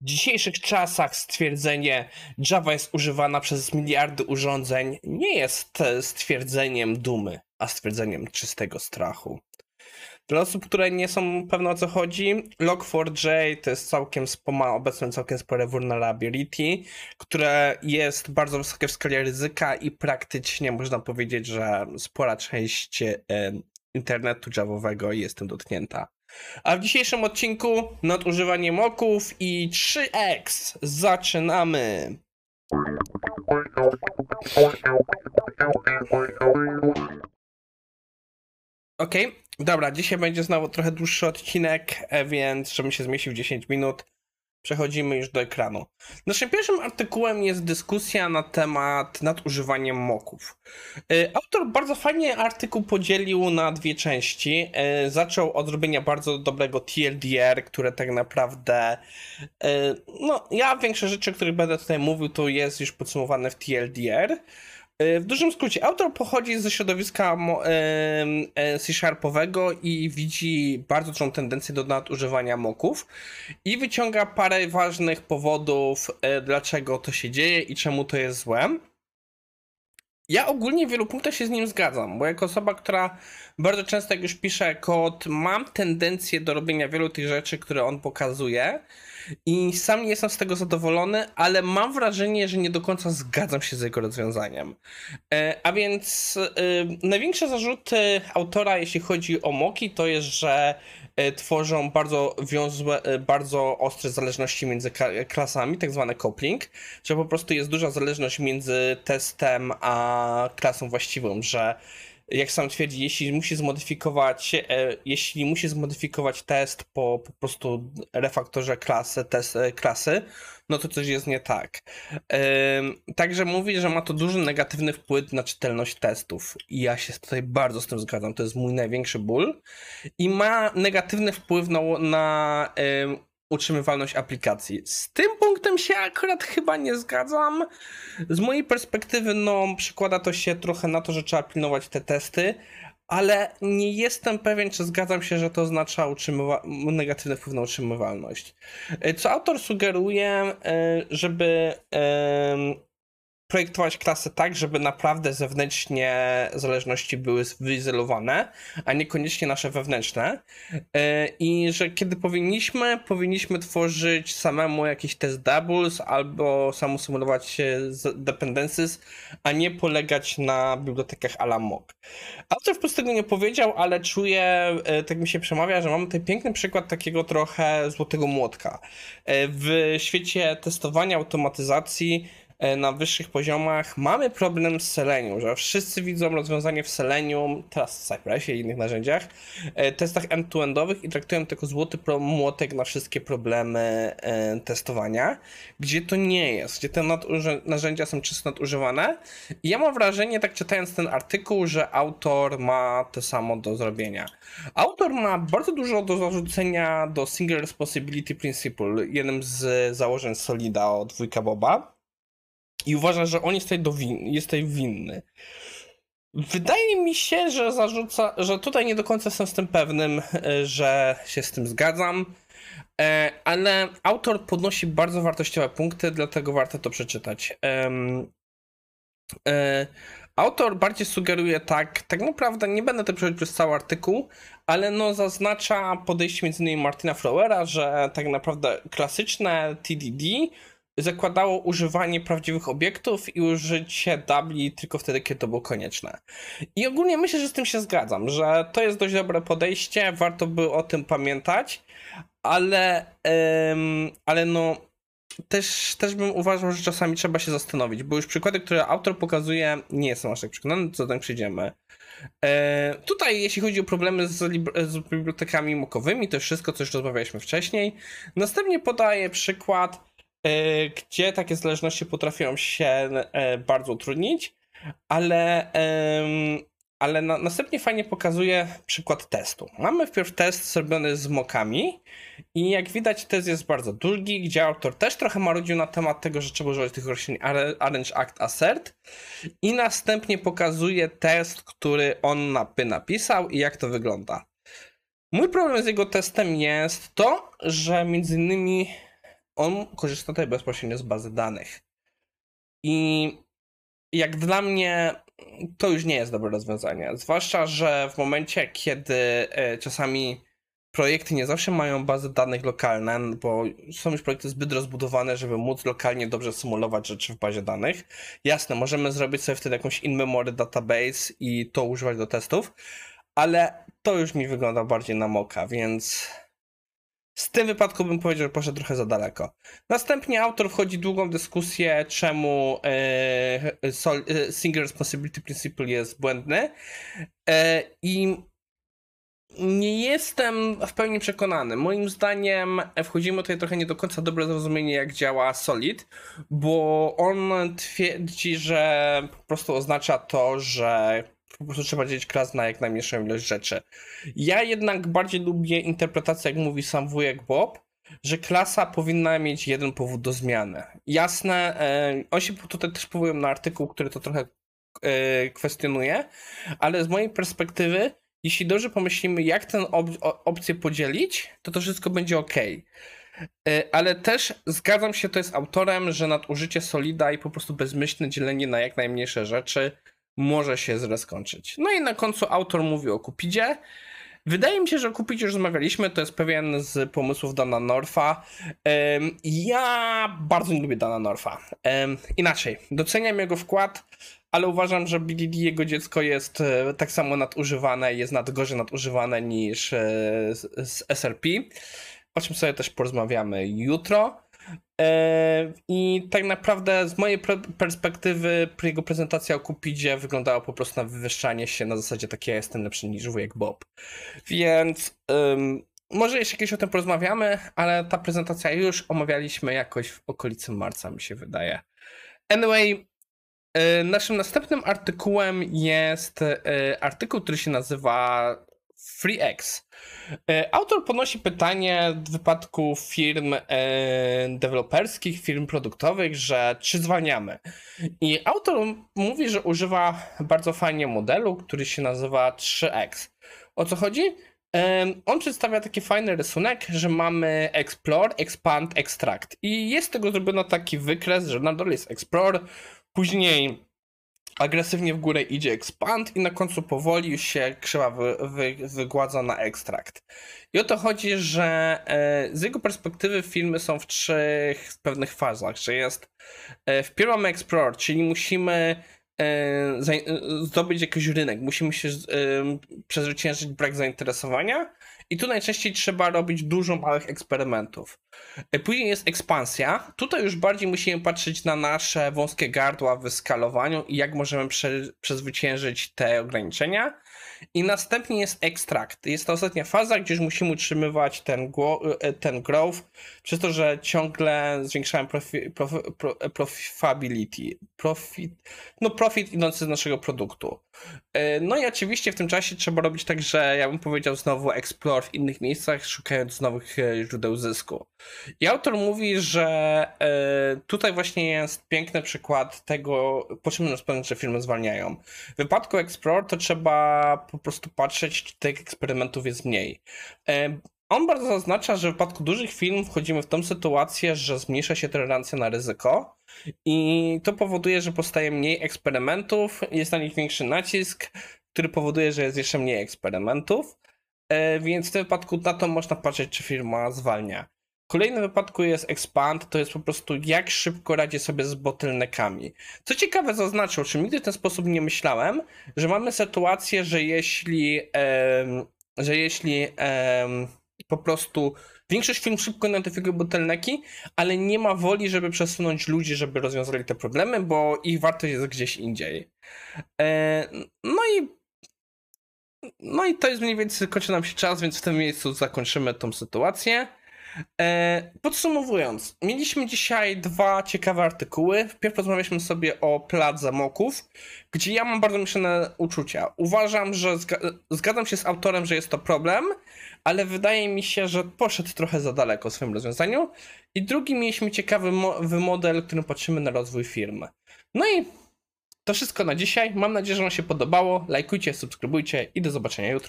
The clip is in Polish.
W dzisiejszych czasach stwierdzenie Java jest używana przez miliardy urządzeń nie jest e, stwierdzeniem dumy, a stwierdzeniem czystego strachu. Dla osób, które nie są pewne o co chodzi, Log4j to jest całkiem ma obecnie całkiem spore vulnerability, które jest bardzo wysokie w skali ryzyka i praktycznie można powiedzieć, że spora część e, internetu javowego jest tym dotknięta. A w dzisiejszym odcinku nadużywanie moków i 3x. Zaczynamy! Okay, dobra, dzisiaj będzie znowu trochę dłuższy odcinek, e, więc żebym się zmieścił w 10 minut, Przechodzimy już do ekranu. Naszym pierwszym artykułem jest dyskusja na temat nadużywania moków. E, autor bardzo fajnie artykuł podzielił na dwie części. E, zaczął od zrobienia bardzo dobrego TLDR, które tak naprawdę. E, no, ja większe rzeczy, o których będę tutaj mówił, to jest już podsumowane w TLDR. E, w dużym skrócie, autor pochodzi ze środowiska e, C-Sharpowego i widzi bardzo dużą tendencję do nadużywania moków i wyciąga parę ważnych powodów, e, dlaczego to się dzieje i czemu to jest złe. Ja ogólnie w wielu punktach się z nim zgadzam, bo jako osoba, która bardzo często jak już pisze kod, mam tendencję do robienia wielu tych rzeczy, które on pokazuje i sam nie jestem z tego zadowolony, ale mam wrażenie, że nie do końca zgadzam się z jego rozwiązaniem. E, a więc e, największe zarzuty autora, jeśli chodzi o moki, to jest, że e, tworzą bardzo wiązłe, bardzo ostre zależności między klasami, tak zwane coupling, że po prostu jest duża zależność między testem a klasą właściwą, że jak sam twierdzi, jeśli musi zmodyfikować, e, jeśli musi zmodyfikować test po po prostu refaktorze klasy, test, e, klasy, no to coś jest nie tak. także mówi, że ma to duży negatywny wpływ na czytelność testów. I ja się tutaj bardzo z tym zgadzam. To jest mój największy ból. I ma negatywny wpływ na, na utrzymywalność aplikacji. Z tym punktem się akurat chyba nie zgadzam. Z mojej perspektywy, no, przykłada to się trochę na to, że trzeba pilnować te testy, ale nie jestem pewien, czy zgadzam się, że to oznacza utrzymywa- negatywny wpływ na utrzymywalność. Co autor sugeruje, e, żeby projektować klasy tak, żeby naprawdę zewnętrznie zależności były wyizolowane, a niekoniecznie nasze wewnętrzne. E, I że kiedy powinniśmy, powinniśmy tworzyć samemu jakiś test doubles albo samo symulować dependencies, a nie polegać na bibliotekach ala mock. Autor wprost tego nie powiedział, ale czuję, e, tak mi się przemawia, że mamy tutaj piękny przykład takiego trochę złotego młotka. E, w świecie testowania, automatyzacji na wyższych poziomach mamy problem z Selenium, że wszyscy widzą rozwiązanie w Selenium, teraz w Cypressie i innych narzędziach, e, testach end-to-endowych i traktują to jako złoty młotek na wszystkie problemy e, testowania, gdzie to nie jest, gdzie te narzędzia są czysto nadużywane. I ja mam wrażenie, tak czytając ten artykuł, że autor ma to samo do zrobienia. Autor ma bardzo dużo do zarzucenia do Single Responsibility Principle, jednym z założeń Solida od dwójka Boba. I uważa, że on jest tutaj, do win jest tutaj winny. Wydaje mi się, że zarzuca, że tutaj nie do końca jestem z tym pewnym, e, że się z tym zgadzam, e, ale autor podnosi bardzo wartościowe punkty, dlatego warto to przeczytać. E, autor bardziej sugeruje tak, tak naprawdę nie będę to przechodzić przez cały artykuł, ale no zaznacza podejście między innymi Martina Flowera, że tak naprawdę klasyczne TDD zakładało używanie prawdziwych obiektów i użycie dubli tylko wtedy, kiedy to było konieczne. I ogólnie myślę, że z tym się zgadzam, że to jest dość dobre podejście, warto by o tym pamiętać, ale, ym, ale no też, też bym uważał, że czasami trzeba się zastanowić, bo już przykłady, które autor pokazuje, nie jestem aż tak przekonany, co tam przyjdziemy. E, tutaj, jeśli chodzi o problemy z, z bibliotekami mokowymi, to wszystko, co już rozmawialiśmy wcześniej. Następnie podaję przykład gdzie takie zależności potrafią się e, bardzo utrudnić, ale, ale na, następnie fajnie pokazuje przykład testu. Mamy wpierw test zrobiony z mokami i jak widać test jest bardzo długi, gdzie autor też trochę marudził na temat tego, że trzeba używać tych roślin Arrange Act Assert i następnie pokazuje test, który on by napisał i jak to wygląda. Mój problem z jego testem jest to, że między innymi on korzysta tutaj bezpośrednio z bazy danych. I jak dla mnie to już nie jest dobre rozwiązanie. Zwłaszcza, że w momencie, kiedy e, czasami projekty nie zawsze mają bazy danych lokalne, bo są już projekty zbyt rozbudowane, żeby móc lokalnie dobrze symulować rzeczy w bazie danych. Jasne, możemy zrobić sobie wtedy jakąś in-memory database i to używać do testów, ale to już mi wygląda bardziej na moka, więc w tym wypadku bym powiedział, że poszedł trochę za daleko. Następnie autor wchodzi w długą dyskusję, czemu e, sol, e, Single Responsibility Principle jest błędny. E, I nie jestem w pełni przekonany. Moim zdaniem wchodzimy tutaj trochę nie do końca dobre zrozumienie, jak działa Solid, bo on twierdzi, że po prostu oznacza to, że po prostu trzeba dzielić klas na jak najmniejszą ilość rzeczy. Ja jednak bardziej lubię interpretację, jak mówi sam wujek Bob, że klasa powinna mieć jeden powód do zmiany. Jasne, e, on się tutaj też powołują na artykuł, który to trochę e, kwestionuje, ale z mojej perspektywy, jeśli dobrze pomyślimy, jak tę op opcję podzielić, to to wszystko będzie ok. E, ale też zgadzam się to z autorem, że nadużycie solida i po prostu bezmyślne dzielenie na jak najmniejsze rzeczy może się źle skończyć. No i na końcu autor mówi o Kupidzie. Wydaje mi się, że Kupidzie już rozmawialiśmy, to jest pewien z pomysłów Dana Norfa. Ja bardzo nie lubię Dana Norfa. Inaczej, doceniam jego wkład, ale uważam, że BDD jego dziecko jest e, tak samo nadużywane, jest nad gorzej nadużywane niż e, z SRP, o czym sobie też porozmawiamy jutro. E, I tak naprawdę z mojej perspektywy jego prezentacja o Kupidzie wyglądała po prostu na wywyższanie się na zasadzie takie ja jestem lepszy niż wujek Bob. Więc um, może jeszcze kiedyś o tym porozmawiamy, ale ta prezentacja już omawialiśmy jakoś w okolicy marca mi się wydaje. Anyway, e, naszym następnym artykułem jest e, artykuł, który się nazywa FreeX. E, autor podnosi pytanie w wypadku firm e, deweloperskich, firm produktowych, że czy zwalniamy. I autor mówi, że używa bardzo fajnie modelu, który się nazywa 3X. O co chodzi? E, on przedstawia taki fajny rysunek, że mamy Explore, Expand, Extract. I jest tego zrobiony taki wykres, że na dole jest Explore, później agresywnie w górę idzie expand i na końcu powoli się krzywa wy, wy, wygładza na ekstrakt. I o to chodzi, że e, z jego perspektywy filmy są w trzech pewnych fazach, że jest e, w pierwszym explore, czyli musimy e, zdobyć jakiś rynek, musimy się przezwyciężyć brak zainteresowania i tu najczęściej trzeba robić dużo małych eksperymentów. E, później jest ekspansja. Tutaj już bardziej musimy patrzeć na nasze wąskie gardła w skalowaniu i jak możemy prze, przezwyciężyć te ograniczenia. I następnie jest ekstrakt. Jest to ostatnia faza, gdzie już musimy utrzymywać ten, e, ten growth, przez to, że ciągle zwiększałem profi, profi, profitability, profit, no profit idący z naszego produktu. E, no i oczywiście w tym czasie trzeba robić tak, że ja bym powiedział znowu explore w innych miejscach, szukając nowych e, źródeł zysku. I autor mówi, że tutaj właśnie jest piękny przykład tego, po czym nas że firmy zwalniają. W wypadku explore to trzeba po prostu patrzeć, czy tych eksperymentów jest mniej. E, on bardzo zaznacza, że w przypadku dużych firm wchodzimy w tą sytuację, że zmniejsza się tolerancja na ryzyko i to powoduje, że powstaje mniej eksperymentów, jest na nich większy nacisk, który powoduje, że jest jeszcze mniej eksperymentów, e, więc w tym wypadku na to można patrzeć, czy firma zwalnia. Kolejny wypadku jest expand, to jest po prostu jak szybko radzi sobie z bottleneckami. Co ciekawe zaznaczył, czy nigdy w ten sposób nie myślałem, że mamy sytuację, że jeśli, um, że jeśli um, po prostu większość firm szybko identyfikuje bottlenecki, ale nie ma woli, żeby przesunąć ludzi, żeby rozwiązali te problemy, bo ich wartość jest gdzieś indziej. E, no i no i to jest mniej więcej, kończy nam się czas, więc w tym miejscu zakończymy tą sytuację. E, podsumowując, mieliśmy dzisiaj dwa ciekawe artykuły. Wpierw rozmawialiśmy sobie o plac zamoków, gdzie ja mam bardzo mieszane uczucia. Uważam, że zgadzam się z autorem, że jest to problem, ale wydaje mi się, że poszedł trochę za daleko w swoim rozwiązaniu. I drugi mieliśmy ciekawy mo model, którym patrzymy na rozwój firmy. No i to wszystko na dzisiaj. Mam nadzieję, że Wam się podobało. Lajkujcie, subskrybujcie i do zobaczenia jutro.